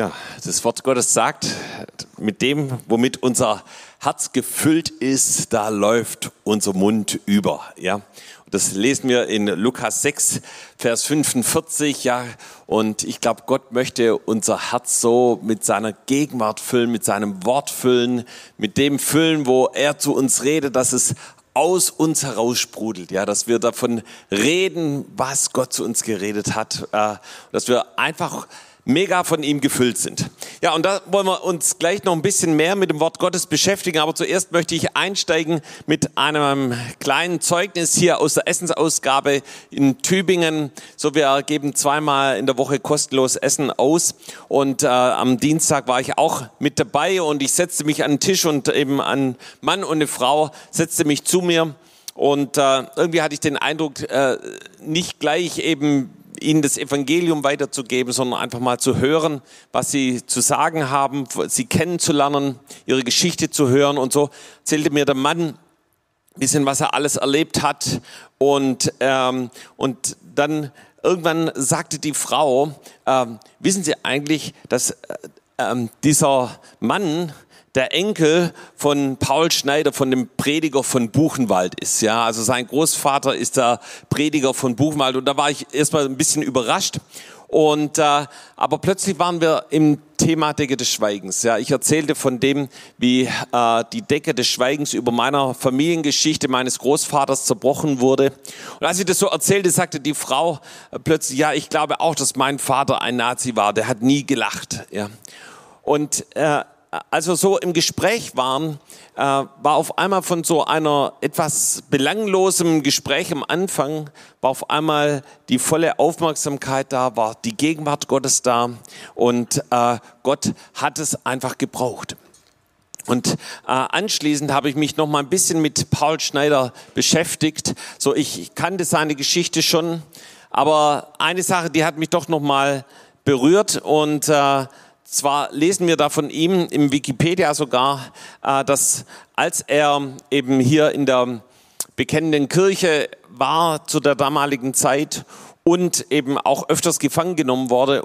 Ja, das Wort Gottes sagt, mit dem, womit unser Herz gefüllt ist, da läuft unser Mund über. Ja, das lesen wir in Lukas 6, Vers 45. Ja, und ich glaube, Gott möchte unser Herz so mit seiner Gegenwart füllen, mit seinem Wort füllen, mit dem füllen, wo er zu uns redet, dass es aus uns heraussprudelt, ja, dass wir davon reden, was Gott zu uns geredet hat, äh, dass wir einfach mega von ihm gefüllt sind. Ja, und da wollen wir uns gleich noch ein bisschen mehr mit dem Wort Gottes beschäftigen. Aber zuerst möchte ich einsteigen mit einem kleinen Zeugnis hier aus der Essensausgabe in Tübingen. So, wir geben zweimal in der Woche kostenlos Essen aus. Und äh, am Dienstag war ich auch mit dabei und ich setzte mich an den Tisch und eben ein Mann und eine Frau setzte mich zu mir. Und äh, irgendwie hatte ich den Eindruck, äh, nicht gleich eben ihnen das Evangelium weiterzugeben, sondern einfach mal zu hören, was sie zu sagen haben, sie kennenzulernen, ihre Geschichte zu hören. Und so erzählte mir der Mann ein bisschen, was er alles erlebt hat. Und, ähm, und dann irgendwann sagte die Frau, ähm, wissen Sie eigentlich, dass äh, äh, dieser Mann, der Enkel von Paul Schneider, von dem Prediger von Buchenwald ist. Ja, also sein Großvater ist der Prediger von Buchenwald und da war ich erstmal ein bisschen überrascht. Und äh, aber plötzlich waren wir im Thema Decke des Schweigens. Ja, ich erzählte von dem, wie äh, die Decke des Schweigens über meiner Familiengeschichte meines Großvaters zerbrochen wurde. Und als ich das so erzählte, sagte die Frau äh, plötzlich: Ja, ich glaube auch, dass mein Vater ein Nazi war. Der hat nie gelacht. Ja, und äh, als wir so im Gespräch waren, äh, war auf einmal von so einer etwas belanglosem Gespräch am Anfang, war auf einmal die volle Aufmerksamkeit da, war die Gegenwart Gottes da und äh, Gott hat es einfach gebraucht. Und äh, anschließend habe ich mich noch mal ein bisschen mit Paul Schneider beschäftigt. So, ich kannte seine Geschichte schon, aber eine Sache, die hat mich doch noch mal berührt und äh, zwar lesen wir da von ihm im Wikipedia sogar, äh, dass als er eben hier in der bekennenden Kirche war zu der damaligen Zeit und eben auch öfters gefangen genommen wurde,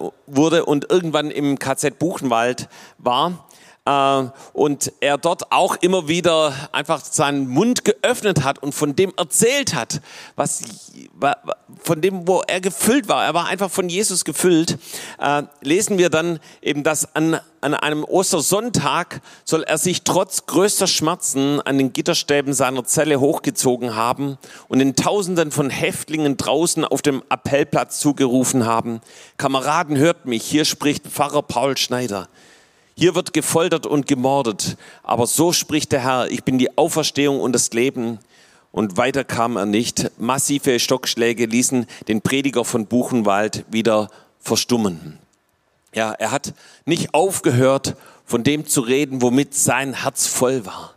und irgendwann im KZ Buchenwald war, und er dort auch immer wieder einfach seinen Mund geöffnet hat und von dem erzählt hat, was von dem, wo er gefüllt war. Er war einfach von Jesus gefüllt. Äh, lesen wir dann eben, dass an, an einem Ostersonntag soll er sich trotz größter Schmerzen an den Gitterstäben seiner Zelle hochgezogen haben und den Tausenden von Häftlingen draußen auf dem Appellplatz zugerufen haben. Kameraden, hört mich, hier spricht Pfarrer Paul Schneider. Hier wird gefoltert und gemordet, aber so spricht der Herr, ich bin die Auferstehung und das Leben. Und weiter kam er nicht. Massive Stockschläge ließen den Prediger von Buchenwald wieder verstummen. Ja, er hat nicht aufgehört, von dem zu reden, womit sein Herz voll war.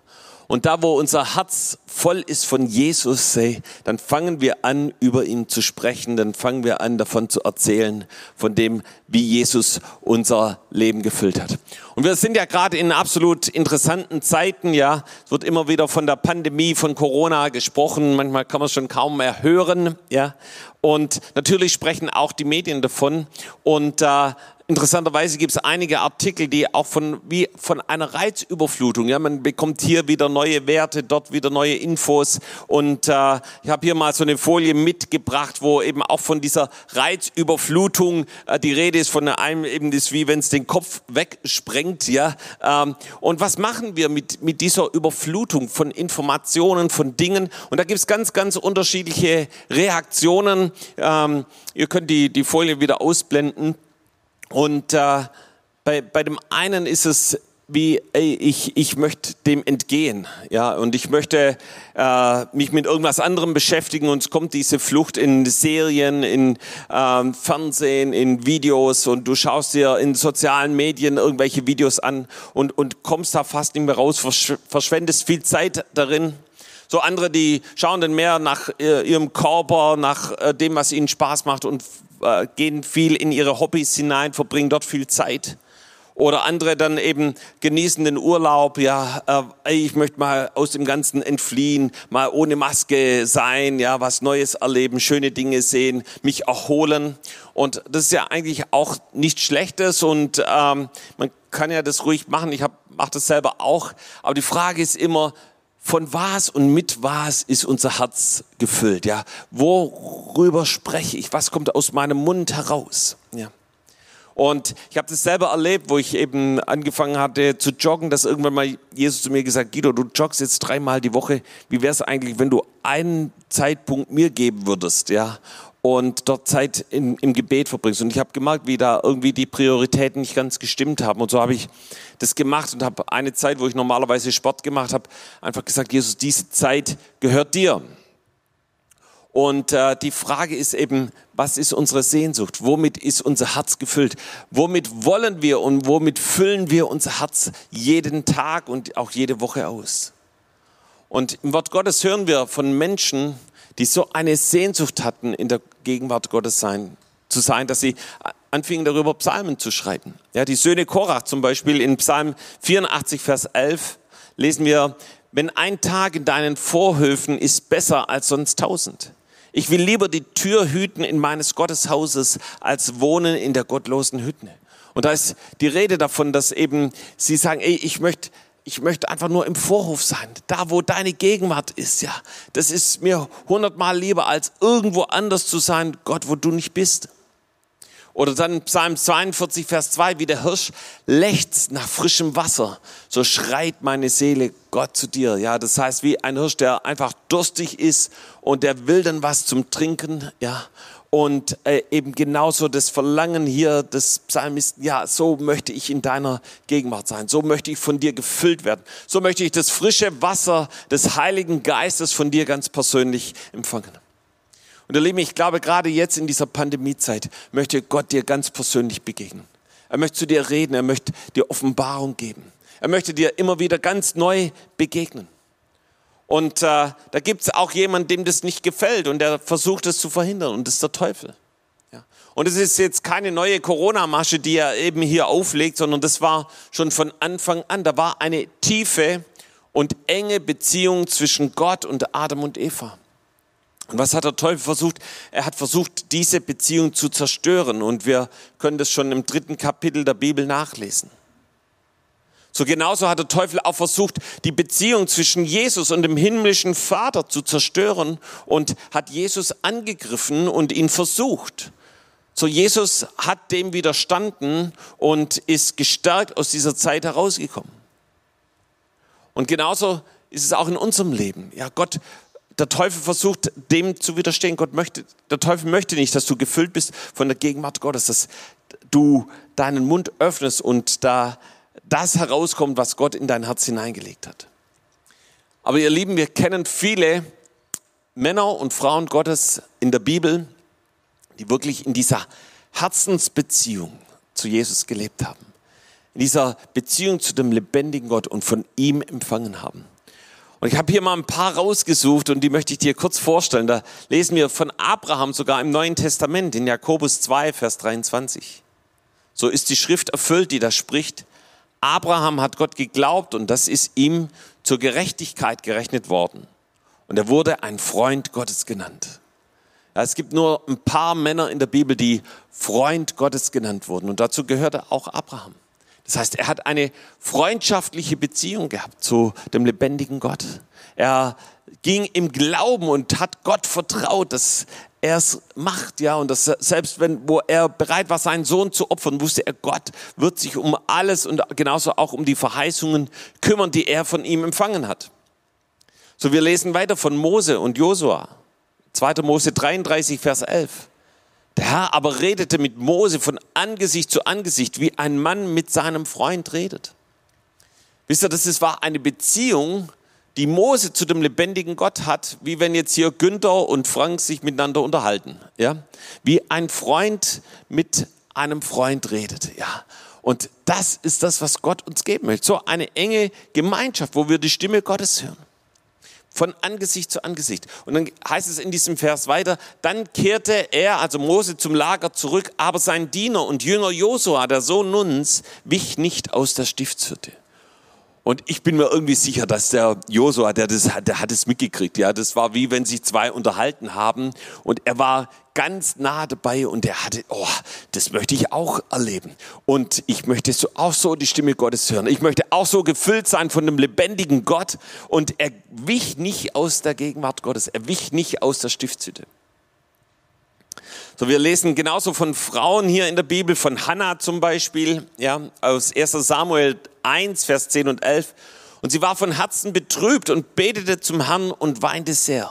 Und da, wo unser Herz voll ist von Jesus, dann fangen wir an, über ihn zu sprechen, dann fangen wir an, davon zu erzählen, von dem, wie Jesus unser Leben gefüllt hat. Und wir sind ja gerade in absolut interessanten Zeiten, ja. Es wird immer wieder von der Pandemie, von Corona gesprochen. Manchmal kann man es schon kaum mehr hören, ja. Und natürlich sprechen auch die Medien davon. Und äh, Interessanterweise gibt es einige Artikel, die auch von, wie von einer Reizüberflutung, ja, man bekommt hier wieder neue Werte, dort wieder neue Infos und äh, ich habe hier mal so eine Folie mitgebracht, wo eben auch von dieser Reizüberflutung äh, die Rede ist, von einem eben das wie wenn es den Kopf wegsprengt, ja. Ähm, und was machen wir mit, mit dieser Überflutung von Informationen, von Dingen? Und da gibt es ganz, ganz unterschiedliche Reaktionen. Ähm, ihr könnt die, die Folie wieder ausblenden. Und äh, bei, bei dem einen ist es wie, ey, ich, ich möchte dem entgehen, ja, und ich möchte äh, mich mit irgendwas anderem beschäftigen. Und es kommt diese Flucht in Serien, in ähm, Fernsehen, in Videos. Und du schaust dir in sozialen Medien irgendwelche Videos an und, und kommst da fast nicht mehr raus, versch verschwendest viel Zeit darin. So andere, die schauen dann mehr nach äh, ihrem Körper, nach äh, dem, was ihnen Spaß macht und äh, gehen viel in ihre Hobbys hinein, verbringen dort viel Zeit. Oder andere dann eben genießen den Urlaub, ja, ich möchte mal aus dem Ganzen entfliehen, mal ohne Maske sein, ja, was Neues erleben, schöne Dinge sehen, mich erholen. Und das ist ja eigentlich auch nichts Schlechtes und ähm, man kann ja das ruhig machen. Ich mache das selber auch. Aber die Frage ist immer, von was und mit was ist unser Herz gefüllt? Ja, worüber spreche ich? Was kommt aus meinem Mund heraus? Ja. Und ich habe das selber erlebt, wo ich eben angefangen hatte zu joggen, dass irgendwann mal Jesus zu mir gesagt, Guido, du joggst jetzt dreimal die Woche. Wie wäre es eigentlich, wenn du einen Zeitpunkt mir geben würdest, ja? Und dort Zeit in, im Gebet verbringst. Und ich habe gemerkt, wie da irgendwie die Prioritäten nicht ganz gestimmt haben. Und so habe ich das gemacht und habe eine Zeit, wo ich normalerweise Sport gemacht habe, einfach gesagt, Jesus, diese Zeit gehört dir. Und äh, die Frage ist eben, was ist unsere Sehnsucht? Womit ist unser Herz gefüllt? Womit wollen wir und womit füllen wir unser Herz jeden Tag und auch jede Woche aus? Und im Wort Gottes hören wir von Menschen, die so eine Sehnsucht hatten, in der Gegenwart Gottes sein, zu sein, dass sie anfingen darüber Psalmen zu schreiben. Ja, die Söhne Korach zum Beispiel in Psalm 84, Vers 11 lesen wir, wenn ein Tag in deinen Vorhöfen ist besser als sonst tausend. Ich will lieber die Tür hüten in meines Gotteshauses, als wohnen in der gottlosen Hütte. Und da ist die Rede davon, dass eben sie sagen, ey, ich möchte, ich möchte einfach nur im Vorhof sein, da wo deine Gegenwart ist, ja. Das ist mir hundertmal lieber, als irgendwo anders zu sein, Gott, wo du nicht bist. Oder dann Psalm 42, Vers 2, wie der Hirsch lechzt nach frischem Wasser, so schreit meine Seele Gott zu dir. Ja, das heißt, wie ein Hirsch, der einfach durstig ist und der will dann was zum Trinken, ja. Und äh, eben genauso das Verlangen hier des Psalmisten, ja, so möchte ich in deiner Gegenwart sein, so möchte ich von dir gefüllt werden, so möchte ich das frische Wasser des Heiligen Geistes von dir ganz persönlich empfangen. Und ihr Lieben, ich glaube, gerade jetzt in dieser Pandemiezeit möchte Gott dir ganz persönlich begegnen. Er möchte zu dir reden, er möchte dir Offenbarung geben. Er möchte dir immer wieder ganz neu begegnen. Und äh, da gibt es auch jemanden, dem das nicht gefällt und der versucht es zu verhindern und das ist der Teufel. Ja. Und es ist jetzt keine neue Corona-Masche, die er eben hier auflegt, sondern das war schon von Anfang an. Da war eine tiefe und enge Beziehung zwischen Gott und Adam und Eva. Und was hat der Teufel versucht? Er hat versucht, diese Beziehung zu zerstören. Und wir können das schon im dritten Kapitel der Bibel nachlesen. So genauso hat der Teufel auch versucht, die Beziehung zwischen Jesus und dem himmlischen Vater zu zerstören und hat Jesus angegriffen und ihn versucht. So Jesus hat dem widerstanden und ist gestärkt aus dieser Zeit herausgekommen. Und genauso ist es auch in unserem Leben. Ja, Gott der Teufel versucht, dem zu widerstehen. Gott möchte, der Teufel möchte nicht, dass du gefüllt bist von der Gegenwart Gottes, dass du deinen Mund öffnest und da das herauskommt, was Gott in dein Herz hineingelegt hat. Aber ihr Lieben, wir kennen viele Männer und Frauen Gottes in der Bibel, die wirklich in dieser Herzensbeziehung zu Jesus gelebt haben. In dieser Beziehung zu dem lebendigen Gott und von ihm empfangen haben. Und ich habe hier mal ein paar rausgesucht und die möchte ich dir kurz vorstellen. Da lesen wir von Abraham sogar im Neuen Testament in Jakobus 2, Vers 23. So ist die Schrift erfüllt, die da spricht. Abraham hat Gott geglaubt und das ist ihm zur Gerechtigkeit gerechnet worden. Und er wurde ein Freund Gottes genannt. Es gibt nur ein paar Männer in der Bibel, die Freund Gottes genannt wurden. Und dazu gehörte auch Abraham. Das heißt, er hat eine freundschaftliche Beziehung gehabt zu dem lebendigen Gott. Er ging im Glauben und hat Gott vertraut, dass er es macht, ja, und dass selbst wenn, wo er bereit war, seinen Sohn zu opfern, wusste er, Gott wird sich um alles und genauso auch um die Verheißungen kümmern, die er von ihm empfangen hat. So, wir lesen weiter von Mose und Josua. 2. Mose 33, Vers 11. Der Herr aber redete mit Mose von Angesicht zu Angesicht, wie ein Mann mit seinem Freund redet. Wisst ihr, das ist, war eine Beziehung, die Mose zu dem lebendigen Gott hat, wie wenn jetzt hier Günther und Frank sich miteinander unterhalten. Ja? Wie ein Freund mit einem Freund redet. Ja? Und das ist das, was Gott uns geben möchte. So eine enge Gemeinschaft, wo wir die Stimme Gottes hören von Angesicht zu Angesicht. Und dann heißt es in diesem Vers weiter, dann kehrte er, also Mose, zum Lager zurück, aber sein Diener und Jünger Josua, der Sohn Nuns, wich nicht aus der Stiftshütte. Und ich bin mir irgendwie sicher, dass der Josua, der, das, der hat es mitgekriegt. Ja, das war wie wenn sich zwei unterhalten haben und er war ganz nah dabei und er hatte, oh, das möchte ich auch erleben. Und ich möchte so, auch so die Stimme Gottes hören. Ich möchte auch so gefüllt sein von dem lebendigen Gott. Und er wich nicht aus der Gegenwart Gottes. Er wich nicht aus der Stiftshütte. So, wir lesen genauso von Frauen hier in der Bibel, von Hannah zum Beispiel, ja, aus 1 Samuel 1, Vers 10 und 11. Und sie war von Herzen betrübt und betete zum Herrn und weinte sehr.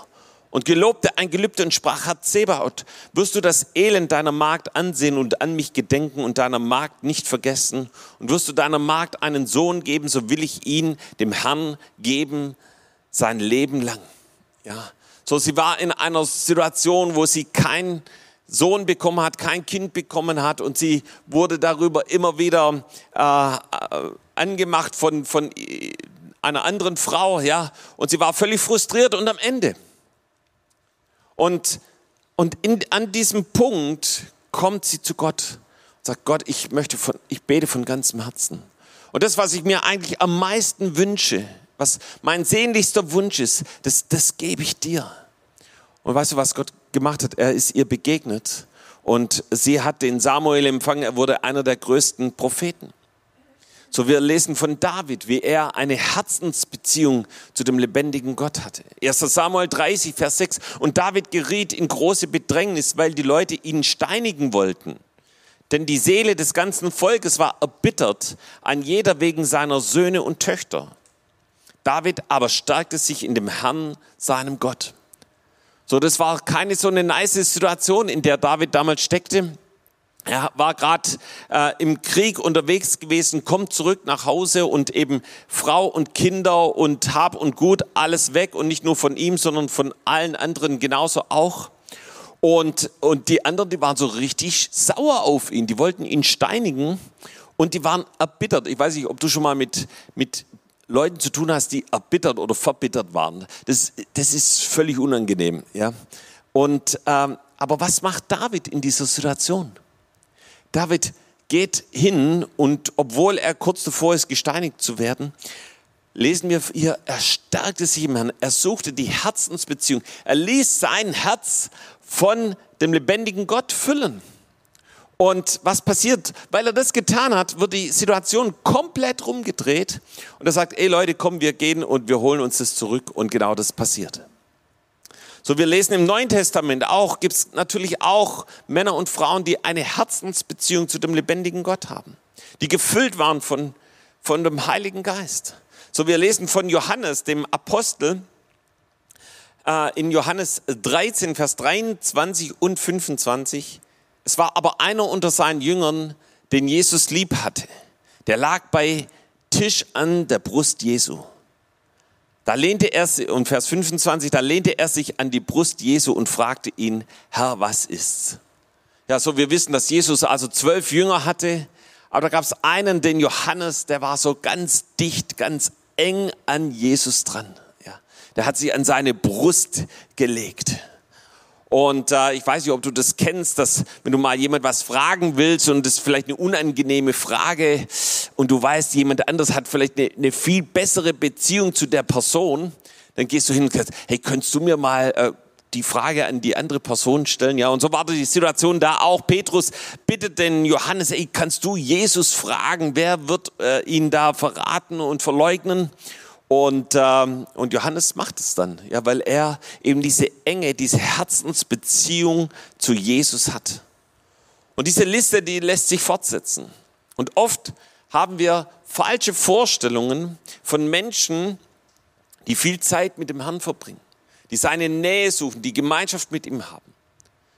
Und gelobte ein Gelübde und sprach, Herr Zebaoth, wirst du das Elend deiner Magd ansehen und an mich gedenken und deiner Magd nicht vergessen? Und wirst du deiner Magd einen Sohn geben, so will ich ihn dem Herrn geben, sein Leben lang. Ja. So, sie war in einer Situation, wo sie kein Sohn bekommen hat, kein Kind bekommen hat und sie wurde darüber immer wieder äh, äh, angemacht von, von einer anderen Frau, ja, und sie war völlig frustriert und am Ende. Und, und in, an diesem Punkt kommt sie zu Gott und sagt, Gott, ich möchte von, ich bete von ganzem Herzen. Und das, was ich mir eigentlich am meisten wünsche, was mein sehnlichster Wunsch ist, das, das gebe ich dir. Und weißt du, was Gott gemacht hat? Er ist ihr begegnet und sie hat den Samuel empfangen. Er wurde einer der größten Propheten. So wir lesen von David, wie er eine Herzensbeziehung zu dem lebendigen Gott hatte. 1. Samuel 30, Vers 6. Und David geriet in große Bedrängnis, weil die Leute ihn steinigen wollten. Denn die Seele des ganzen Volkes war erbittert, an jeder wegen seiner Söhne und Töchter. David aber stärkte sich in dem Herrn, seinem Gott. So, das war keine so eine nice Situation, in der David damals steckte. Er war gerade äh, im Krieg unterwegs gewesen, kommt zurück nach Hause und eben Frau und Kinder und Hab und Gut, alles weg und nicht nur von ihm, sondern von allen anderen genauso auch. Und, und die anderen, die waren so richtig sauer auf ihn, die wollten ihn steinigen und die waren erbittert. Ich weiß nicht, ob du schon mal mit, mit Leuten zu tun hast, die erbittert oder verbittert waren. Das, das ist völlig unangenehm. Ja? Und, ähm, aber was macht David in dieser Situation? David geht hin und obwohl er kurz davor ist, gesteinigt zu werden, lesen wir hier, er stärkte sich im Herrn, er suchte die Herzensbeziehung, er ließ sein Herz von dem lebendigen Gott füllen. Und was passiert? Weil er das getan hat, wird die Situation komplett rumgedreht. Und er sagt, ey Leute, komm, wir gehen und wir holen uns das zurück. Und genau das passiert. So, wir lesen im Neuen Testament auch, gibt es natürlich auch Männer und Frauen, die eine Herzensbeziehung zu dem lebendigen Gott haben. Die gefüllt waren von, von dem Heiligen Geist. So, wir lesen von Johannes, dem Apostel, äh, in Johannes 13, Vers 23 und 25. Es war aber einer unter seinen Jüngern, den Jesus lieb hatte. Der lag bei Tisch an der Brust Jesu. Da lehnte er, und Vers 25, da lehnte er sich an die Brust Jesu und fragte ihn, Herr, was ist's? Ja, so wir wissen, dass Jesus also zwölf Jünger hatte, aber da gab es einen, den Johannes, der war so ganz dicht, ganz eng an Jesus dran. Ja, der hat sich an seine Brust gelegt. Und äh, ich weiß nicht, ob du das kennst, dass wenn du mal jemand was fragen willst und das ist vielleicht eine unangenehme Frage und du weißt, jemand anders hat vielleicht eine, eine viel bessere Beziehung zu der Person, dann gehst du hin und sagst, hey, könntest du mir mal äh, die Frage an die andere Person stellen? Ja, und so war die Situation da auch. Petrus bittet den Johannes, ey, kannst du Jesus fragen, wer wird äh, ihn da verraten und verleugnen? Und, ähm, und Johannes macht es dann, ja, weil er eben diese enge, diese Herzensbeziehung zu Jesus hat. Und diese Liste, die lässt sich fortsetzen. Und oft haben wir falsche Vorstellungen von Menschen, die viel Zeit mit dem Herrn verbringen, die seine Nähe suchen, die Gemeinschaft mit ihm haben.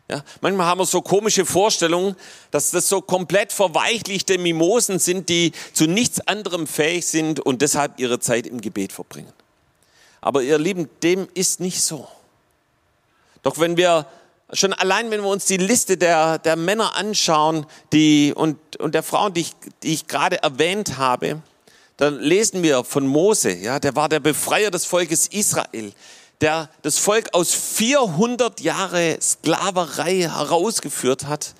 Ja, manchmal haben wir so komische Vorstellungen, dass das so komplett verweichlichte Mimosen sind, die zu nichts anderem fähig sind und deshalb ihre Zeit im Gebet verbringen. Aber ihr Lieben, dem ist nicht so. Doch wenn wir schon allein, wenn wir uns die Liste der, der Männer anschauen die, und, und der Frauen, die ich, die ich gerade erwähnt habe, dann lesen wir von Mose, ja, der war der Befreier des Volkes Israel, der das Volk aus 400 Jahre Sklaverei herausgeführt hat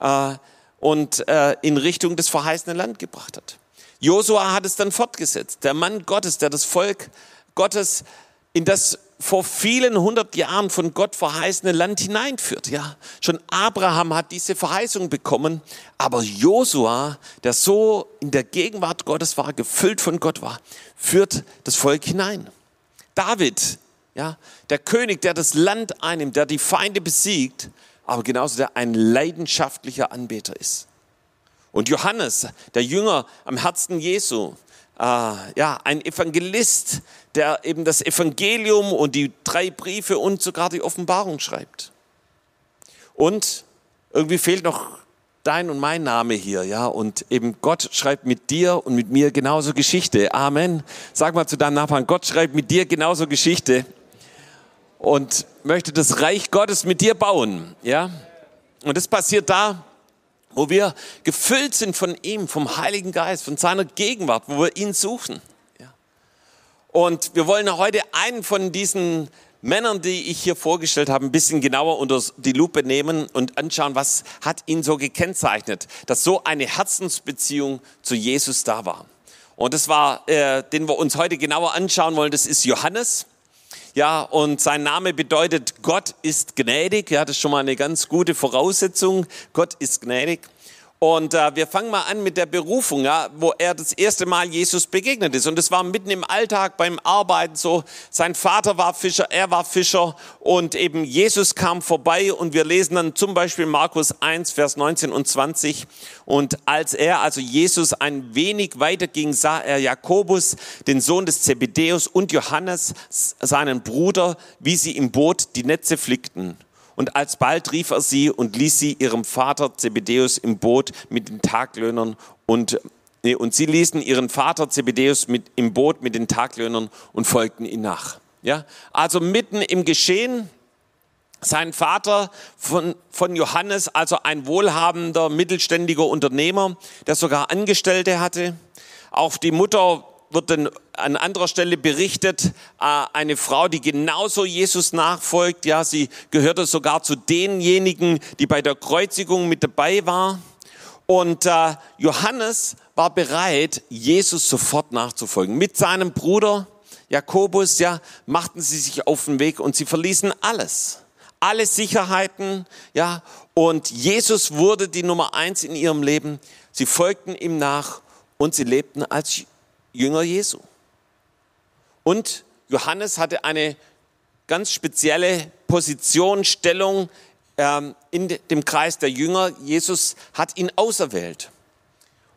äh, und äh, in Richtung des verheißenen Land gebracht hat. Josua hat es dann fortgesetzt, der Mann Gottes, der das Volk Gottes in das vor vielen hundert Jahren von Gott verheißene Land hineinführt. Ja, schon Abraham hat diese Verheißung bekommen, aber Josua, der so in der Gegenwart Gottes war, gefüllt von Gott war, führt das Volk hinein. David, ja, der König, der das Land einnimmt, der die Feinde besiegt, aber genauso der ein leidenschaftlicher Anbeter ist. Und Johannes, der Jünger am Herzen Jesu, äh, ja, ein Evangelist, der eben das Evangelium und die drei Briefe und sogar die Offenbarung schreibt. Und irgendwie fehlt noch dein und mein Name hier, ja, und eben Gott schreibt mit dir und mit mir genauso Geschichte. Amen. Sag mal zu deinem Nachbarn, Gott schreibt mit dir genauso Geschichte und möchte das Reich Gottes mit dir bauen, ja. Und das passiert da, wo wir gefüllt sind von ihm, vom Heiligen Geist, von seiner Gegenwart, wo wir ihn suchen. Ja. Und wir wollen heute einen von diesen Männern, die ich hier vorgestellt habe, ein bisschen genauer unter die Lupe nehmen und anschauen, was hat ihn so gekennzeichnet, dass so eine Herzensbeziehung zu Jesus da war. Und das war, äh, den wir uns heute genauer anschauen wollen, das ist Johannes. Ja, und sein Name bedeutet, Gott ist gnädig. Ja, das ist schon mal eine ganz gute Voraussetzung. Gott ist gnädig. Und äh, wir fangen mal an mit der Berufung, ja, wo er das erste Mal Jesus begegnet ist. Und es war mitten im Alltag beim Arbeiten so. Sein Vater war Fischer, er war Fischer und eben Jesus kam vorbei. Und wir lesen dann zum Beispiel Markus 1, Vers 19 und 20. Und als er, also Jesus, ein wenig weiter ging, sah er Jakobus, den Sohn des Zebedäus, und Johannes, seinen Bruder, wie sie im Boot die Netze flickten. Und alsbald rief er sie und ließ sie ihrem Vater Zebedeus im Boot mit den Taglöhnern und Nee, und sie ließen ihren Vater Zebedeus mit, im Boot mit den Taglöhnern und folgten ihm nach. Ja, also mitten im Geschehen, sein Vater von, von Johannes, also ein wohlhabender, mittelständiger Unternehmer, der sogar Angestellte hatte. Auch die Mutter wird dann an anderer Stelle berichtet, äh, eine Frau, die genauso Jesus nachfolgt. Ja, sie gehörte sogar zu denjenigen, die bei der Kreuzigung mit dabei war. Und äh, Johannes war bereit, Jesus sofort nachzufolgen. Mit seinem Bruder Jakobus, ja, machten sie sich auf den Weg und sie verließen alles. Alle Sicherheiten, ja, und Jesus wurde die Nummer eins in ihrem Leben. Sie folgten ihm nach und sie lebten als Jünger Jesu. Und Johannes hatte eine ganz spezielle Position, Stellung ähm, in dem Kreis der Jünger. Jesus hat ihn auserwählt.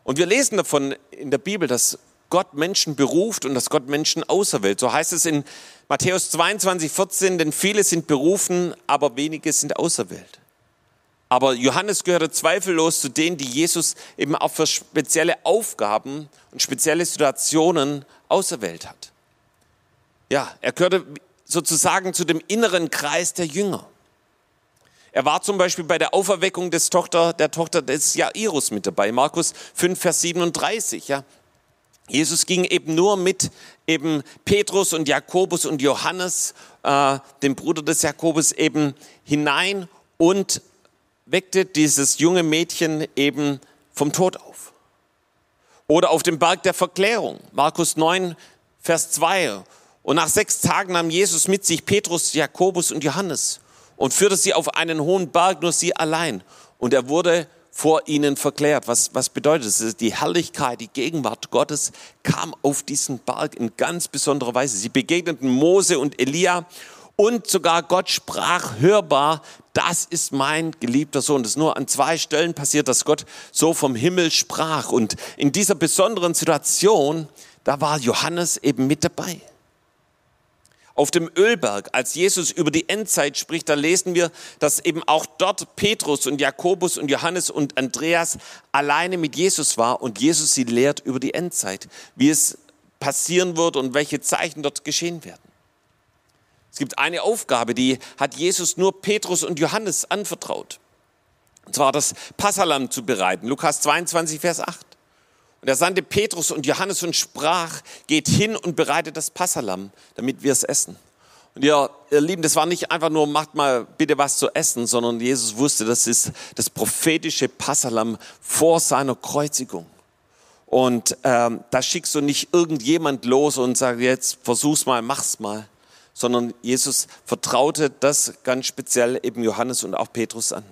Und wir lesen davon in der Bibel, dass Gott Menschen beruft und dass Gott Menschen auserwählt. So heißt es in Matthäus 22, 14, denn viele sind berufen, aber wenige sind auserwählt. Aber Johannes gehörte zweifellos zu denen, die Jesus eben auch für spezielle Aufgaben und spezielle Situationen auserwählt hat. Ja, er gehörte sozusagen zu dem inneren Kreis der Jünger. Er war zum Beispiel bei der Auferweckung des Tochter, der Tochter des Jairus mit dabei, Markus 5, Vers 37. Ja. Jesus ging eben nur mit eben Petrus und Jakobus und Johannes, äh, dem Bruder des Jakobus, eben hinein und weckte dieses junge Mädchen eben vom Tod auf. Oder auf dem Berg der Verklärung, Markus 9, Vers 2. Und nach sechs Tagen nahm Jesus mit sich Petrus, Jakobus und Johannes und führte sie auf einen hohen Berg, nur sie allein. Und er wurde vor ihnen verklärt. Was, was bedeutet das? Die Herrlichkeit, die Gegenwart Gottes kam auf diesen Berg in ganz besonderer Weise. Sie begegneten Mose und Elia und sogar Gott sprach hörbar, das ist mein geliebter Sohn. Das ist nur an zwei Stellen passiert, dass Gott so vom Himmel sprach. Und in dieser besonderen Situation, da war Johannes eben mit dabei. Auf dem Ölberg, als Jesus über die Endzeit spricht, da lesen wir, dass eben auch dort Petrus und Jakobus und Johannes und Andreas alleine mit Jesus war und Jesus sie lehrt über die Endzeit, wie es passieren wird und welche Zeichen dort geschehen werden. Es gibt eine Aufgabe, die hat Jesus nur Petrus und Johannes anvertraut. Und zwar das Passalam zu bereiten. Lukas 22, Vers 8. Und er sandte Petrus und Johannes und sprach, geht hin und bereitet das Passalam, damit wir es essen. Und ihr, ihr Lieben, das war nicht einfach nur, macht mal bitte was zu essen, sondern Jesus wusste, das ist das prophetische Passalam vor seiner Kreuzigung. Und ähm, da schickst du nicht irgendjemand los und sagst, jetzt versuch's mal, mach's mal, sondern Jesus vertraute das ganz speziell eben Johannes und auch Petrus an.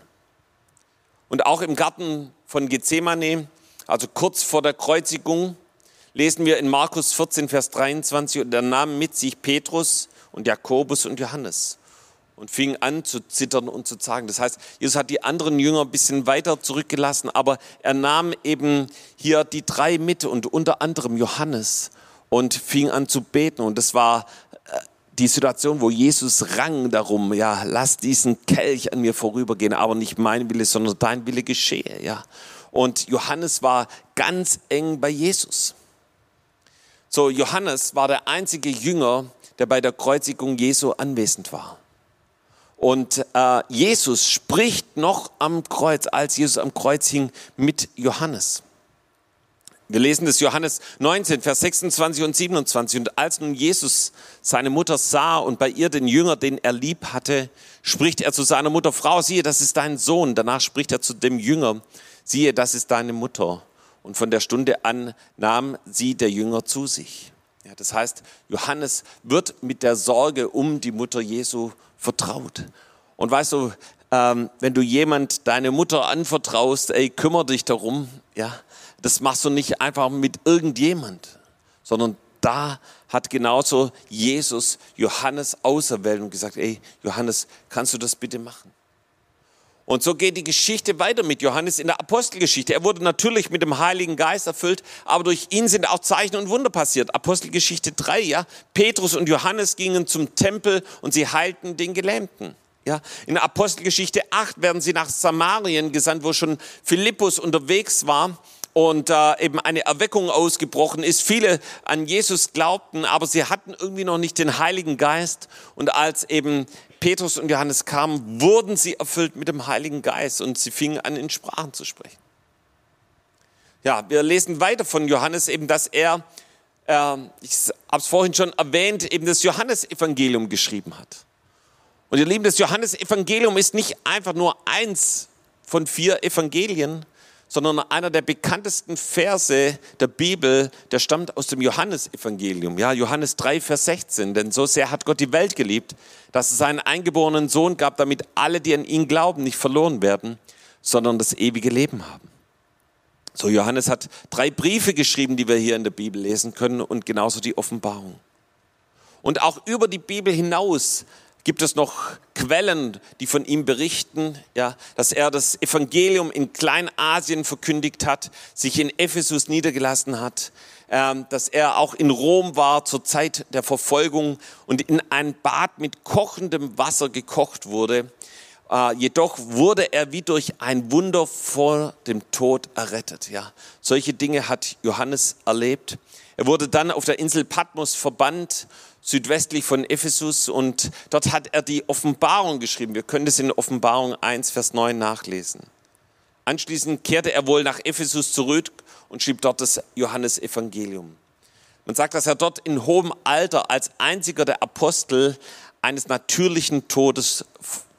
Und auch im Garten von Gethsemane, also kurz vor der Kreuzigung, lesen wir in Markus 14, Vers 23, und er nahm mit sich Petrus und Jakobus und Johannes und fing an zu zittern und zu zagen. Das heißt, Jesus hat die anderen Jünger ein bisschen weiter zurückgelassen, aber er nahm eben hier die drei mit und unter anderem Johannes und fing an zu beten. Und das war die Situation, wo Jesus rang darum, ja, lass diesen Kelch an mir vorübergehen, aber nicht mein Wille, sondern dein Wille geschehe, ja. Und Johannes war ganz eng bei Jesus. So, Johannes war der einzige Jünger, der bei der Kreuzigung Jesu anwesend war. Und äh, Jesus spricht noch am Kreuz, als Jesus am Kreuz hing, mit Johannes. Wir lesen das Johannes 19, Vers 26 und 27. Und als nun Jesus seine Mutter sah und bei ihr den Jünger, den er lieb hatte, spricht er zu seiner Mutter, Frau, siehe, das ist dein Sohn. Danach spricht er zu dem Jünger, siehe, das ist deine Mutter. Und von der Stunde an nahm sie der Jünger zu sich. Ja, das heißt, Johannes wird mit der Sorge um die Mutter Jesu vertraut. Und weißt du, ähm, wenn du jemand deine Mutter anvertraust, ey, kümmere dich darum, ja, das machst du nicht einfach mit irgendjemand, sondern da hat genauso Jesus Johannes auserwählt und gesagt, ey, Johannes, kannst du das bitte machen? Und so geht die Geschichte weiter mit Johannes in der Apostelgeschichte. Er wurde natürlich mit dem Heiligen Geist erfüllt, aber durch ihn sind auch Zeichen und Wunder passiert. Apostelgeschichte 3, ja. Petrus und Johannes gingen zum Tempel und sie heilten den Gelähmten. Ja, in Apostelgeschichte 8 werden sie nach Samarien gesandt, wo schon Philippus unterwegs war und äh, eben eine Erweckung ausgebrochen ist. Viele an Jesus glaubten, aber sie hatten irgendwie noch nicht den Heiligen Geist. Und als eben Petrus und Johannes kamen, wurden sie erfüllt mit dem Heiligen Geist und sie fingen an, in Sprachen zu sprechen. Ja, wir lesen weiter von Johannes eben, dass er, äh, ich habe es vorhin schon erwähnt, eben das Johannesevangelium geschrieben hat. Und ihr Lieben, das Johannesevangelium ist nicht einfach nur eins von vier Evangelien, sondern einer der bekanntesten Verse der Bibel, der stammt aus dem Johannesevangelium. Ja, Johannes 3, Vers 16. Denn so sehr hat Gott die Welt geliebt, dass es seinen eingeborenen Sohn gab, damit alle, die an ihn glauben, nicht verloren werden, sondern das ewige Leben haben. So, Johannes hat drei Briefe geschrieben, die wir hier in der Bibel lesen können und genauso die Offenbarung. Und auch über die Bibel hinaus gibt es noch Quellen, die von ihm berichten, ja, dass er das Evangelium in Kleinasien verkündigt hat, sich in Ephesus niedergelassen hat, ähm, dass er auch in Rom war zur Zeit der Verfolgung und in ein Bad mit kochendem Wasser gekocht wurde. Äh, jedoch wurde er wie durch ein Wunder vor dem Tod errettet. Ja, solche Dinge hat Johannes erlebt. Er wurde dann auf der Insel Patmos verbannt südwestlich von Ephesus und dort hat er die Offenbarung geschrieben. Wir können das in Offenbarung 1, Vers 9 nachlesen. Anschließend kehrte er wohl nach Ephesus zurück und schrieb dort das Johannesevangelium. Man sagt, dass er dort in hohem Alter als einziger der Apostel eines natürlichen Todes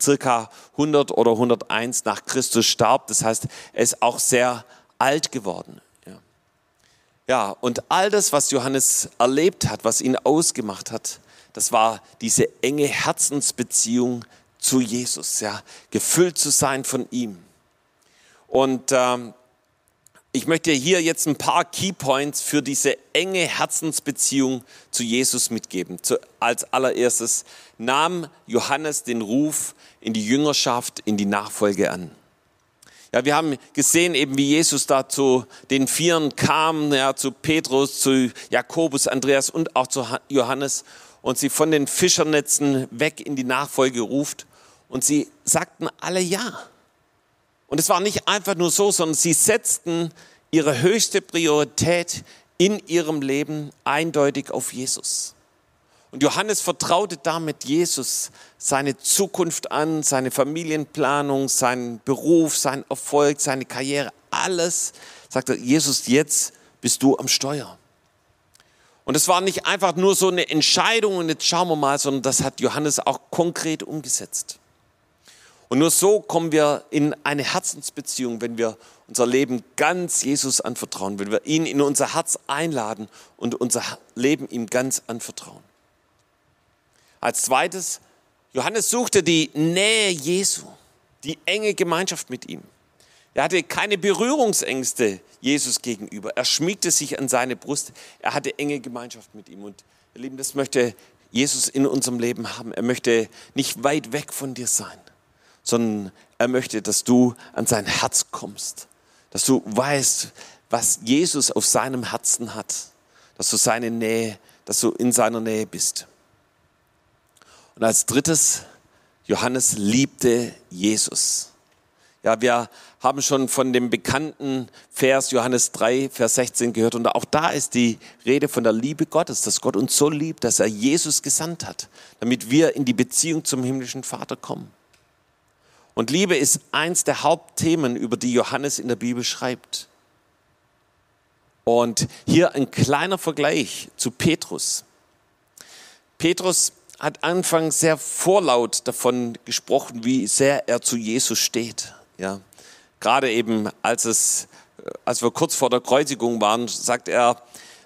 circa 100 oder 101 nach Christus starb. Das heißt, er ist auch sehr alt geworden. Ja, und all das, was Johannes erlebt hat, was ihn ausgemacht hat, das war diese enge Herzensbeziehung zu Jesus, ja, gefüllt zu sein von ihm. Und ähm, ich möchte hier jetzt ein paar Keypoints für diese enge Herzensbeziehung zu Jesus mitgeben. Zu, als allererstes nahm Johannes den Ruf in die Jüngerschaft, in die Nachfolge an. Ja, wir haben gesehen eben, wie Jesus da zu den Vieren kam, ja, zu Petrus, zu Jakobus, Andreas und auch zu Johannes und sie von den Fischernetzen weg in die Nachfolge ruft. Und sie sagten alle Ja. Und es war nicht einfach nur so, sondern sie setzten ihre höchste Priorität in ihrem Leben eindeutig auf Jesus. Und Johannes vertraute damit Jesus seine Zukunft an, seine Familienplanung, seinen Beruf, seinen Erfolg, seine Karriere, alles. Sagte Jesus, jetzt bist du am Steuer. Und es war nicht einfach nur so eine Entscheidung und jetzt schauen wir mal, sondern das hat Johannes auch konkret umgesetzt. Und nur so kommen wir in eine Herzensbeziehung, wenn wir unser Leben ganz Jesus anvertrauen, wenn wir ihn in unser Herz einladen und unser Leben ihm ganz anvertrauen. Als zweites, Johannes suchte die Nähe Jesu, die enge Gemeinschaft mit ihm. Er hatte keine Berührungsängste Jesus gegenüber. Er schmiegte sich an seine Brust. Er hatte enge Gemeinschaft mit ihm. Und ihr Lieben, das möchte Jesus in unserem Leben haben. Er möchte nicht weit weg von dir sein sondern er möchte, dass du an sein Herz kommst, dass du weißt, was Jesus auf seinem Herzen hat, dass du seine Nähe, dass du in seiner Nähe bist. Und als drittes, Johannes liebte Jesus. Ja, wir haben schon von dem bekannten Vers Johannes 3, Vers 16 gehört. Und auch da ist die Rede von der Liebe Gottes, dass Gott uns so liebt, dass er Jesus gesandt hat, damit wir in die Beziehung zum himmlischen Vater kommen. Und Liebe ist eins der Hauptthemen, über die Johannes in der Bibel schreibt. Und hier ein kleiner Vergleich zu Petrus. Petrus hat anfangs sehr vorlaut davon gesprochen, wie sehr er zu Jesus steht. Ja, gerade eben als es, als wir kurz vor der Kreuzigung waren, sagt er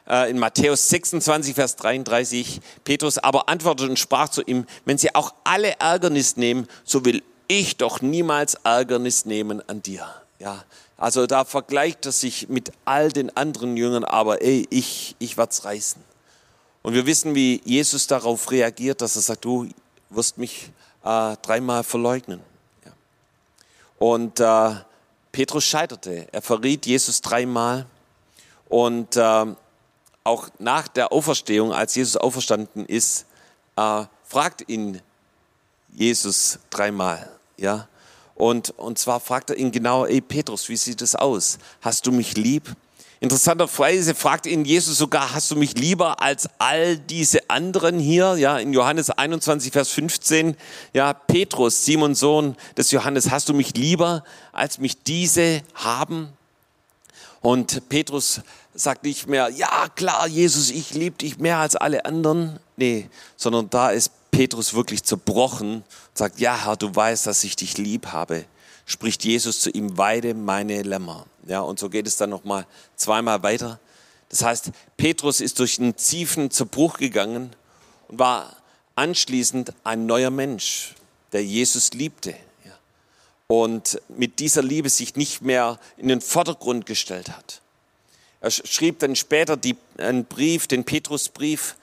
äh, in Matthäus 26, Vers 33, Petrus aber antwortete und sprach zu ihm, wenn sie auch alle Ärgernis nehmen, so will ich doch niemals Ärgernis nehmen an dir. Ja, also da vergleicht er sich mit all den anderen Jüngern, aber ey, ich, ich werd's reißen. Und wir wissen, wie Jesus darauf reagiert, dass er sagt, du wirst mich äh, dreimal verleugnen. Ja. Und äh, Petrus scheiterte. Er verriet Jesus dreimal. Und äh, auch nach der Auferstehung, als Jesus auferstanden ist, äh, fragt ihn Jesus dreimal. Ja? Und, und zwar fragt er ihn genau, ey Petrus, wie sieht es aus? Hast du mich lieb? Interessanterweise fragt ihn Jesus sogar, hast du mich lieber als all diese anderen hier? Ja, in Johannes 21, Vers 15. Ja, Petrus, Simon Sohn des Johannes, hast du mich lieber als mich diese haben? Und Petrus sagt nicht mehr, ja klar, Jesus, ich liebe dich mehr als alle anderen. Nee, sondern da ist Petrus wirklich zerbrochen und sagt, ja Herr, du weißt, dass ich dich lieb habe, spricht Jesus zu ihm, weide meine Lämmer. Ja, und so geht es dann nochmal zweimal weiter. Das heißt, Petrus ist durch einen tiefen Zerbruch gegangen und war anschließend ein neuer Mensch, der Jesus liebte. Ja. Und mit dieser Liebe sich nicht mehr in den Vordergrund gestellt hat. Er schrieb dann später die, einen Brief, den Petrusbrief,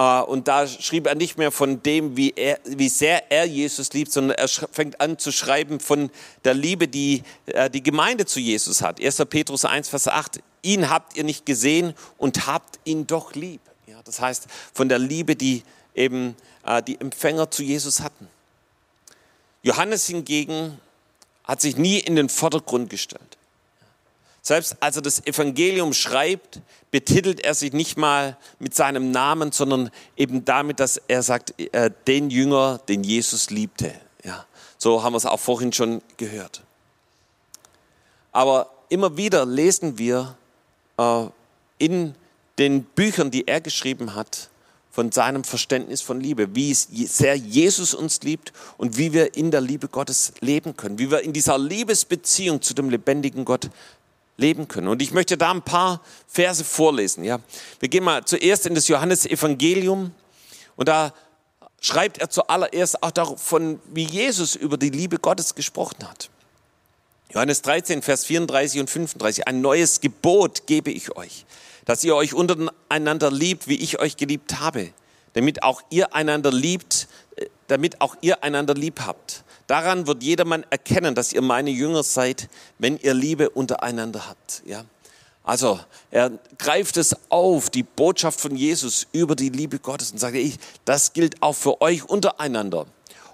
und da schrieb er nicht mehr von dem, wie, er, wie sehr er Jesus liebt, sondern er fängt an zu schreiben von der Liebe, die äh, die Gemeinde zu Jesus hat. 1. Petrus 1, Vers 8. Ihn habt ihr nicht gesehen und habt ihn doch lieb. Ja, das heißt, von der Liebe, die eben äh, die Empfänger zu Jesus hatten. Johannes hingegen hat sich nie in den Vordergrund gestellt. Selbst als er das Evangelium schreibt, betitelt er sich nicht mal mit seinem Namen, sondern eben damit, dass er sagt, äh, den Jünger, den Jesus liebte. Ja, so haben wir es auch vorhin schon gehört. Aber immer wieder lesen wir äh, in den Büchern, die er geschrieben hat, von seinem Verständnis von Liebe, wie sehr Jesus uns liebt und wie wir in der Liebe Gottes leben können, wie wir in dieser Liebesbeziehung zu dem lebendigen Gott leben können. Und ich möchte da ein paar Verse vorlesen. Ja. Wir gehen mal zuerst in das Johannesevangelium und da schreibt er zuallererst auch davon, wie Jesus über die Liebe Gottes gesprochen hat. Johannes 13, Vers 34 und 35. Ein neues Gebot gebe ich euch, dass ihr euch untereinander liebt, wie ich euch geliebt habe, damit auch ihr einander liebt, äh, damit auch ihr einander lieb habt. Daran wird jedermann erkennen, dass ihr meine Jünger seid, wenn ihr Liebe untereinander habt. Ja? Also er greift es auf, die Botschaft von Jesus über die Liebe Gottes und sagt, ich, das gilt auch für euch untereinander.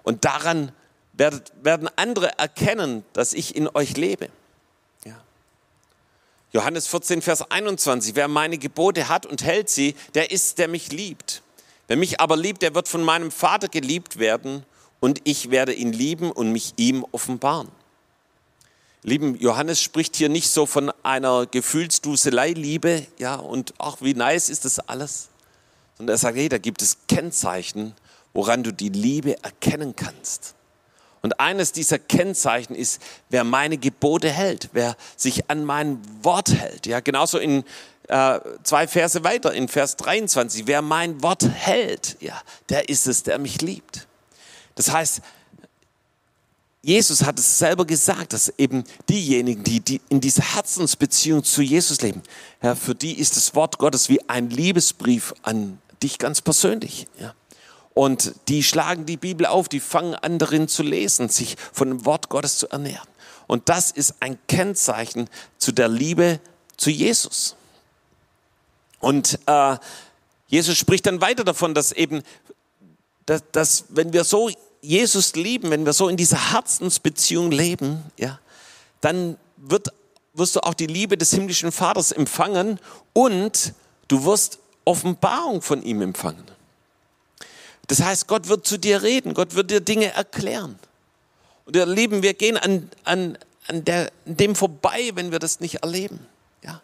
Und daran werden andere erkennen, dass ich in euch lebe. Ja. Johannes 14, Vers 21, wer meine Gebote hat und hält sie, der ist, der mich liebt. Wer mich aber liebt, der wird von meinem Vater geliebt werden und ich werde ihn lieben und mich ihm offenbaren. Lieben, Johannes spricht hier nicht so von einer Gefühlsduselei-Liebe, ja, und ach, wie nice ist das alles. Sondern er sagt, hey, da gibt es Kennzeichen, woran du die Liebe erkennen kannst. Und eines dieser Kennzeichen ist, wer meine Gebote hält, wer sich an mein Wort hält. Ja, genauso in äh, zwei Verse weiter, in Vers 23, wer mein Wort hält, ja, der ist es, der mich liebt. Das heißt, Jesus hat es selber gesagt, dass eben diejenigen, die, in dieser Herzensbeziehung zu Jesus leben, ja, für die ist das Wort Gottes wie ein Liebesbrief an dich ganz persönlich. Ja. Und die schlagen die Bibel auf, die fangen an darin zu lesen, sich von dem Wort Gottes zu ernähren. Und das ist ein Kennzeichen zu der Liebe zu Jesus. Und äh, Jesus spricht dann weiter davon, dass eben, dass, dass wenn wir so Jesus lieben, wenn wir so in dieser Herzensbeziehung leben, ja, dann wird, wirst du auch die Liebe des himmlischen Vaters empfangen und du wirst Offenbarung von ihm empfangen. Das heißt, Gott wird zu dir reden, Gott wird dir Dinge erklären. Und ihr Lieben, wir gehen an, an, an, der, dem vorbei, wenn wir das nicht erleben. Ja,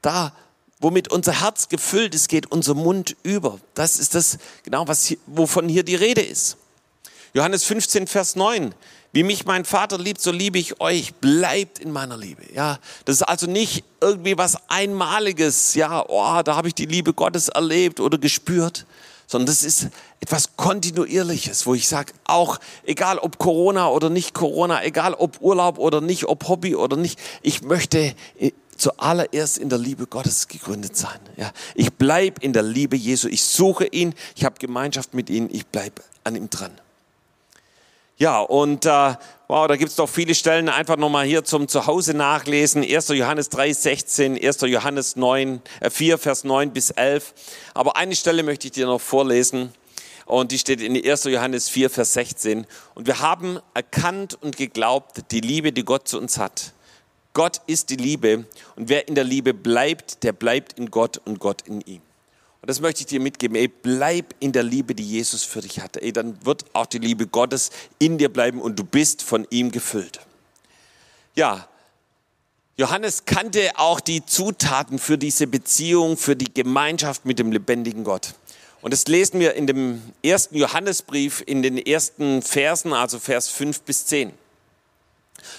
da, womit unser Herz gefüllt ist, geht unser Mund über. Das ist das genau, was hier, wovon hier die Rede ist. Johannes 15, Vers 9. Wie mich mein Vater liebt, so liebe ich euch. Bleibt in meiner Liebe. Ja, das ist also nicht irgendwie was Einmaliges. Ja, oh, da habe ich die Liebe Gottes erlebt oder gespürt, sondern das ist etwas Kontinuierliches, wo ich sage, auch egal ob Corona oder nicht Corona, egal ob Urlaub oder nicht, ob Hobby oder nicht, ich möchte zuallererst in der Liebe Gottes gegründet sein. Ja, ich bleibe in der Liebe Jesu. Ich suche ihn. Ich habe Gemeinschaft mit ihm. Ich bleibe an ihm dran. Ja, und äh, wow, da gibt's doch viele Stellen, einfach nochmal hier zum Zuhause nachlesen. 1. Johannes 3, 16, 1. Johannes 9, äh, 4, Vers 9 bis 11. Aber eine Stelle möchte ich dir noch vorlesen. Und die steht in 1. Johannes 4, Vers 16. Und wir haben erkannt und geglaubt, die Liebe, die Gott zu uns hat. Gott ist die Liebe. Und wer in der Liebe bleibt, der bleibt in Gott und Gott in ihm. Und das möchte ich dir mitgeben. Ey, bleib in der Liebe, die Jesus für dich hatte. Ey, dann wird auch die Liebe Gottes in dir bleiben und du bist von ihm gefüllt. Ja, Johannes kannte auch die Zutaten für diese Beziehung, für die Gemeinschaft mit dem lebendigen Gott. Und das lesen wir in dem ersten Johannesbrief in den ersten Versen, also Vers 5 bis 10.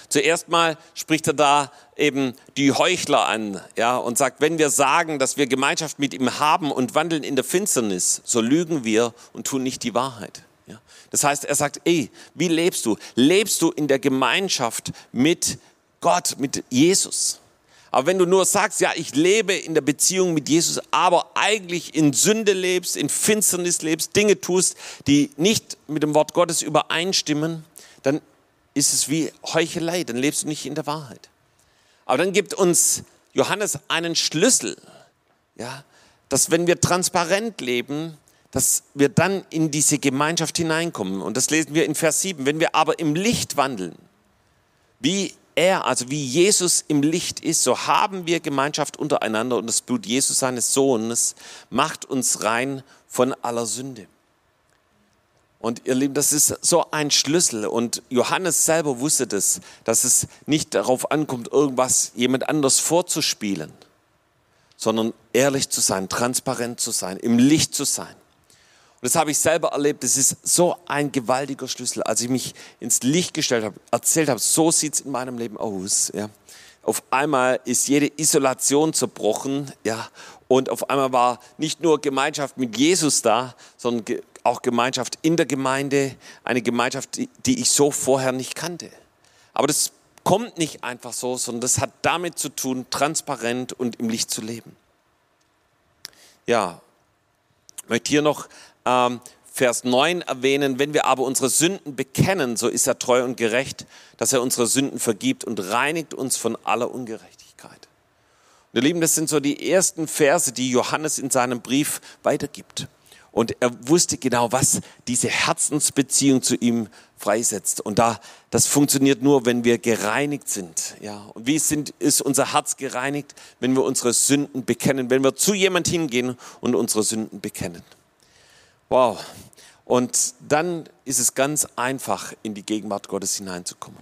Zuerst mal spricht er da eben die Heuchler an, ja, und sagt, wenn wir sagen, dass wir Gemeinschaft mit ihm haben und wandeln in der Finsternis, so lügen wir und tun nicht die Wahrheit. Ja. Das heißt, er sagt, ey, wie lebst du? Lebst du in der Gemeinschaft mit Gott, mit Jesus? Aber wenn du nur sagst, ja, ich lebe in der Beziehung mit Jesus, aber eigentlich in Sünde lebst, in Finsternis lebst, Dinge tust, die nicht mit dem Wort Gottes übereinstimmen, dann ist es wie Heuchelei, dann lebst du nicht in der Wahrheit. Aber dann gibt uns Johannes einen Schlüssel, ja, dass wenn wir transparent leben, dass wir dann in diese Gemeinschaft hineinkommen. Und das lesen wir in Vers 7. Wenn wir aber im Licht wandeln, wie er, also wie Jesus im Licht ist, so haben wir Gemeinschaft untereinander und das Blut Jesus seines Sohnes macht uns rein von aller Sünde. Und ihr Lieben, das ist so ein Schlüssel. Und Johannes selber wusste das, dass es nicht darauf ankommt, irgendwas jemand anders vorzuspielen, sondern ehrlich zu sein, transparent zu sein, im Licht zu sein. Und das habe ich selber erlebt. Das ist so ein gewaltiger Schlüssel. Als ich mich ins Licht gestellt habe, erzählt habe, so sieht es in meinem Leben aus. Ja. Auf einmal ist jede Isolation zerbrochen, ja, und auf einmal war nicht nur Gemeinschaft mit Jesus da, sondern auch Gemeinschaft in der Gemeinde, eine Gemeinschaft, die, die ich so vorher nicht kannte. Aber das kommt nicht einfach so, sondern das hat damit zu tun, transparent und im Licht zu leben. Ja, ich möchte hier noch ähm, Vers 9 erwähnen, wenn wir aber unsere Sünden bekennen, so ist er treu und gerecht, dass er unsere Sünden vergibt und reinigt uns von aller Ungerechtigkeit. Und ihr Lieben, das sind so die ersten Verse, die Johannes in seinem Brief weitergibt. Und er wusste genau, was diese Herzensbeziehung zu ihm freisetzt. Und da, das funktioniert nur, wenn wir gereinigt sind. Ja. Und wie sind, ist unser Herz gereinigt, wenn wir unsere Sünden bekennen, wenn wir zu jemand hingehen und unsere Sünden bekennen. Wow. Und dann ist es ganz einfach, in die Gegenwart Gottes hineinzukommen.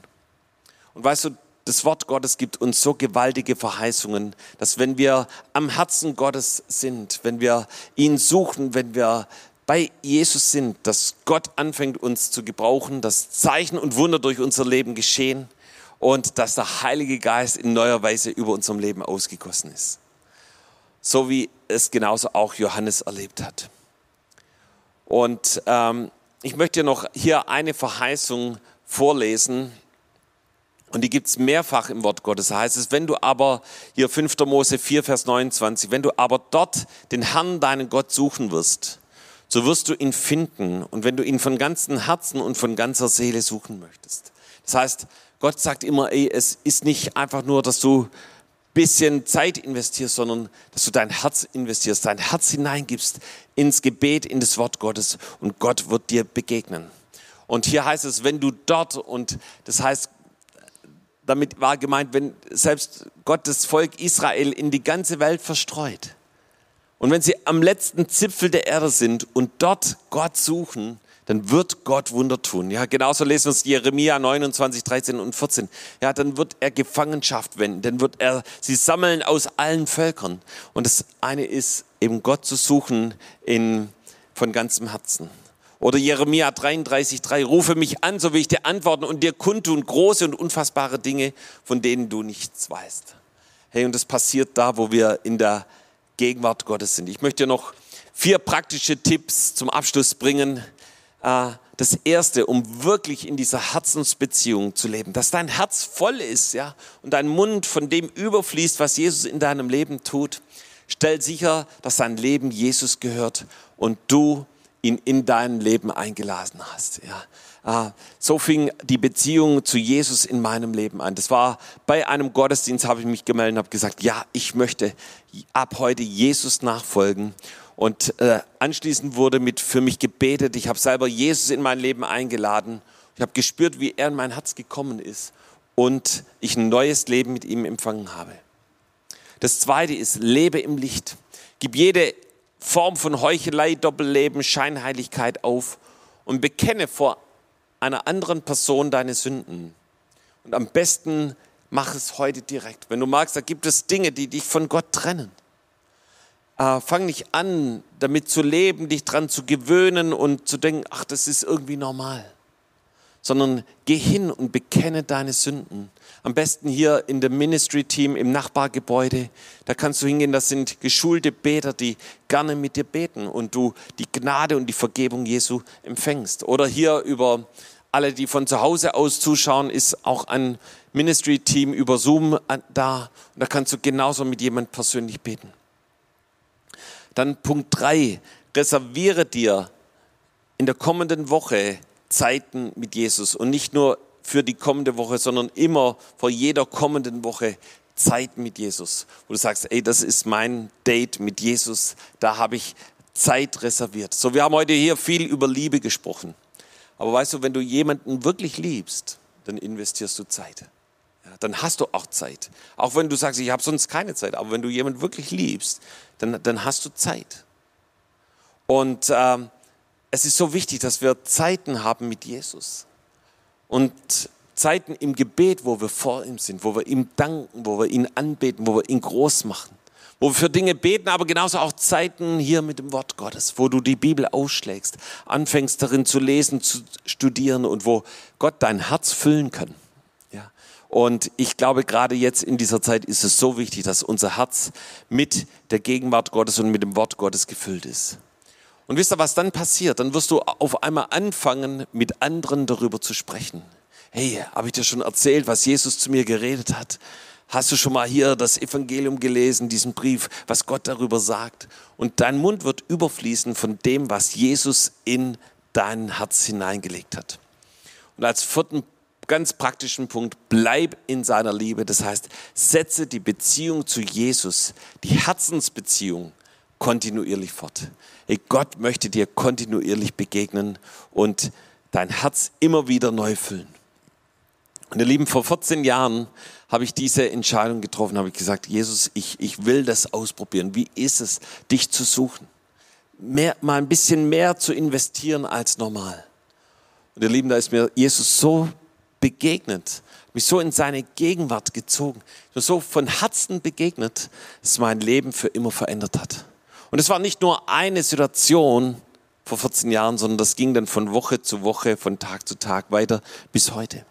Und weißt du, das Wort Gottes gibt uns so gewaltige Verheißungen, dass wenn wir am Herzen Gottes sind, wenn wir ihn suchen, wenn wir bei Jesus sind, dass Gott anfängt uns zu gebrauchen, dass Zeichen und Wunder durch unser Leben geschehen und dass der Heilige Geist in neuer Weise über unserem Leben ausgegossen ist. So wie es genauso auch Johannes erlebt hat. Und ähm, ich möchte noch hier eine Verheißung vorlesen. Und die gibt es mehrfach im Wort Gottes. Da heißt es, wenn du aber, hier 5. Mose 4, Vers 29, wenn du aber dort den Herrn, deinen Gott, suchen wirst, so wirst du ihn finden. Und wenn du ihn von ganzem Herzen und von ganzer Seele suchen möchtest. Das heißt, Gott sagt immer, ey, es ist nicht einfach nur, dass du bisschen Zeit investierst, sondern dass du dein Herz investierst, dein Herz hineingibst ins Gebet, in das Wort Gottes und Gott wird dir begegnen. Und hier heißt es, wenn du dort und das heißt, damit war gemeint, wenn selbst Gott das Volk Israel in die ganze Welt verstreut und wenn sie am letzten Zipfel der Erde sind und dort Gott suchen, dann wird Gott Wunder tun. Ja, genauso lesen wir es Jeremia 29, 13 und 14. Ja, dann wird er Gefangenschaft wenden, dann wird er sie sammeln aus allen Völkern. Und das eine ist eben Gott zu suchen in, von ganzem Herzen. Oder Jeremia 33, 3, rufe mich an, so will ich dir antworten und dir kundtun große und unfassbare Dinge, von denen du nichts weißt. Hey, und das passiert da, wo wir in der Gegenwart Gottes sind. Ich möchte dir noch vier praktische Tipps zum Abschluss bringen, äh, das Erste, um wirklich in dieser Herzensbeziehung zu leben, dass dein Herz voll ist, ja, und dein Mund von dem überfließt, was Jesus in deinem Leben tut. Stell sicher, dass dein Leben Jesus gehört und du ihn in dein Leben eingeladen hast, ja. Ah, so fing die Beziehung zu Jesus in meinem Leben an. Das war bei einem Gottesdienst, habe ich mich gemeldet und habe gesagt, ja, ich möchte ab heute Jesus nachfolgen. Und äh, anschließend wurde mit für mich gebetet. Ich habe selber Jesus in mein Leben eingeladen. Ich habe gespürt, wie er in mein Herz gekommen ist und ich ein neues Leben mit ihm empfangen habe. Das zweite ist, lebe im Licht. Gib jede Form von Heuchelei, Doppelleben, Scheinheiligkeit auf und bekenne vor einer anderen Person deine Sünden. Und am besten mach es heute direkt. Wenn du magst, da gibt es Dinge, die dich von Gott trennen äh, fang nicht an, damit zu leben, dich dran zu gewöhnen und zu denken, ach, das ist irgendwie normal. Sondern geh hin und bekenne deine Sünden. Am besten hier in dem Ministry-Team im Nachbargebäude. Da kannst du hingehen, das sind geschulte Beter, die gerne mit dir beten und du die Gnade und die Vergebung Jesu empfängst. Oder hier über alle, die von zu Hause aus zuschauen, ist auch ein Ministry-Team über Zoom da. Und da kannst du genauso mit jemand persönlich beten. Dann Punkt drei, reserviere dir in der kommenden Woche Zeiten mit Jesus und nicht nur für die kommende Woche, sondern immer vor jeder kommenden Woche Zeit mit Jesus, wo du sagst, ey, das ist mein Date mit Jesus, da habe ich Zeit reserviert. So, wir haben heute hier viel über Liebe gesprochen. Aber weißt du, wenn du jemanden wirklich liebst, dann investierst du Zeit. Ja, dann hast du auch Zeit. Auch wenn du sagst, ich habe sonst keine Zeit. Aber wenn du jemanden wirklich liebst, dann, dann hast du Zeit. Und ähm, es ist so wichtig, dass wir Zeiten haben mit Jesus. Und Zeiten im Gebet, wo wir vor ihm sind, wo wir ihm danken, wo wir ihn anbeten, wo wir ihn groß machen, wo wir für Dinge beten, aber genauso auch Zeiten hier mit dem Wort Gottes, wo du die Bibel ausschlägst, anfängst darin zu lesen, zu studieren und wo Gott dein Herz füllen kann. Und ich glaube, gerade jetzt in dieser Zeit ist es so wichtig, dass unser Herz mit der Gegenwart Gottes und mit dem Wort Gottes gefüllt ist. Und wisst ihr, was dann passiert? Dann wirst du auf einmal anfangen, mit anderen darüber zu sprechen. Hey, habe ich dir schon erzählt, was Jesus zu mir geredet hat? Hast du schon mal hier das Evangelium gelesen, diesen Brief, was Gott darüber sagt? Und dein Mund wird überfließen von dem, was Jesus in dein Herz hineingelegt hat. Und als vierten ganz praktischen Punkt, bleib in seiner Liebe. Das heißt, setze die Beziehung zu Jesus, die Herzensbeziehung, kontinuierlich fort. Gott möchte dir kontinuierlich begegnen und dein Herz immer wieder neu füllen. Und ihr Lieben, vor 14 Jahren habe ich diese Entscheidung getroffen, habe ich gesagt, Jesus, ich, ich will das ausprobieren. Wie ist es, dich zu suchen? Mehr, mal ein bisschen mehr zu investieren als normal. Und ihr Lieben, da ist mir Jesus so begegnet, mich so in seine Gegenwart gezogen, mir so von Herzen begegnet, dass mein Leben für immer verändert hat. Und es war nicht nur eine Situation vor 14 Jahren, sondern das ging dann von Woche zu Woche, von Tag zu Tag weiter bis heute.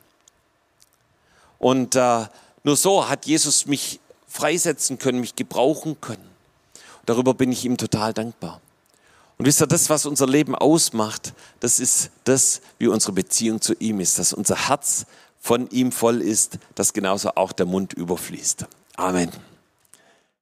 Und äh, nur so hat Jesus mich freisetzen können, mich gebrauchen können. Darüber bin ich ihm total dankbar. Und wisst ihr, das, was unser Leben ausmacht, das ist das, wie unsere Beziehung zu ihm ist, dass unser Herz von ihm voll ist, dass genauso auch der Mund überfließt. Amen.